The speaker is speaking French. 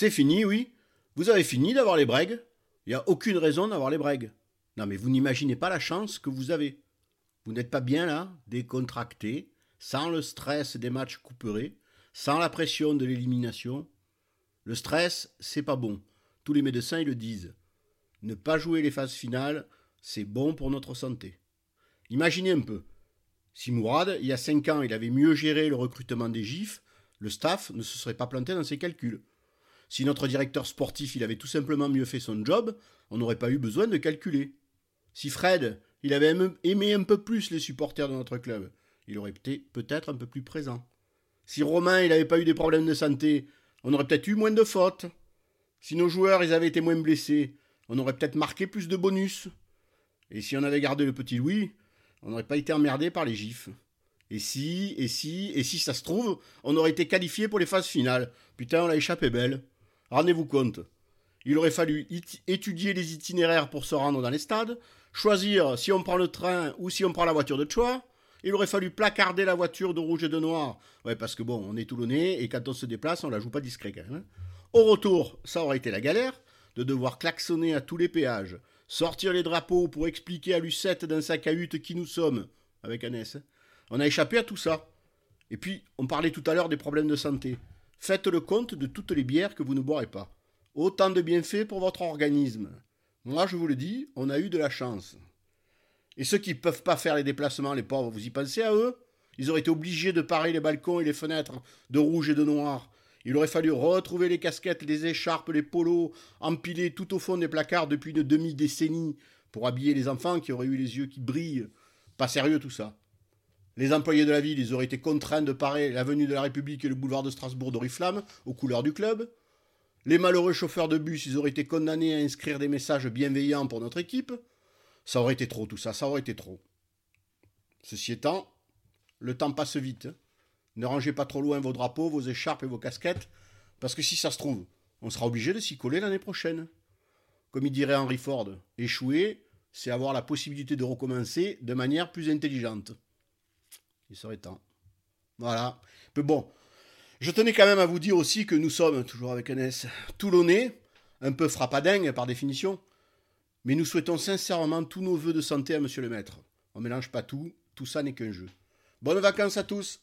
C'est fini, oui. Vous avez fini d'avoir les bregues. Il n'y a aucune raison d'avoir les bregues. Non, mais vous n'imaginez pas la chance que vous avez. Vous n'êtes pas bien là, décontracté, sans le stress des matchs couperés, sans la pression de l'élimination. Le stress, c'est pas bon. Tous les médecins ils le disent. Ne pas jouer les phases finales, c'est bon pour notre santé. Imaginez un peu. Si Mourad, il y a cinq ans, il avait mieux géré le recrutement des GIFs, le staff ne se serait pas planté dans ses calculs. Si notre directeur sportif, il avait tout simplement mieux fait son job, on n'aurait pas eu besoin de calculer. Si Fred, il avait aimé un peu plus les supporters de notre club, il aurait été peut-être un peu plus présent. Si Romain, il n'avait pas eu des problèmes de santé, on aurait peut-être eu moins de fautes. Si nos joueurs, ils avaient été moins blessés, on aurait peut-être marqué plus de bonus. Et si on avait gardé le petit Louis, on n'aurait pas été emmerdé par les gifs. Et si, et si, et si ça se trouve, on aurait été qualifié pour les phases finales. Putain, on l'a échappé belle. Rendez-vous compte. Il aurait fallu étudier les itinéraires pour se rendre dans les stades, choisir si on prend le train ou si on prend la voiture de choix. Il aurait fallu placarder la voiture de rouge et de noir. Ouais, parce que bon, on est toulonnais et quand on se déplace, on la joue pas discret quand même. Hein. Au retour, ça aurait été la galère de devoir klaxonner à tous les péages, sortir les drapeaux pour expliquer à Lucette dans sa cahute qui nous sommes, avec Annès. On a échappé à tout ça. Et puis, on parlait tout à l'heure des problèmes de santé. Faites le compte de toutes les bières que vous ne boirez pas. Autant de bienfaits pour votre organisme. Moi, je vous le dis, on a eu de la chance. Et ceux qui ne peuvent pas faire les déplacements, les pauvres, vous y pensez à eux? Ils auraient été obligés de parer les balcons et les fenêtres de rouge et de noir. Il aurait fallu retrouver les casquettes, les écharpes, les polos, empilés tout au fond des placards depuis une demi-décennie pour habiller les enfants qui auraient eu les yeux qui brillent. Pas sérieux tout ça. Les employés de la ville, ils auraient été contraints de parer l'avenue de la République et le boulevard de Strasbourg d'Oriflamme aux couleurs du club. Les malheureux chauffeurs de bus, ils auraient été condamnés à inscrire des messages bienveillants pour notre équipe. Ça aurait été trop tout ça, ça aurait été trop. Ceci étant, le temps passe vite. Ne rangez pas trop loin vos drapeaux, vos écharpes et vos casquettes, parce que si ça se trouve, on sera obligé de s'y coller l'année prochaine. Comme il dirait Henry Ford, échouer, c'est avoir la possibilité de recommencer de manière plus intelligente. Il serait temps. Voilà. Mais bon, je tenais quand même à vous dire aussi que nous sommes, toujours avec un S, Toulonnais, un peu frappadingue par définition, mais nous souhaitons sincèrement tous nos voeux de santé à monsieur le maître. On mélange pas tout, tout ça n'est qu'un jeu. Bonnes vacances à tous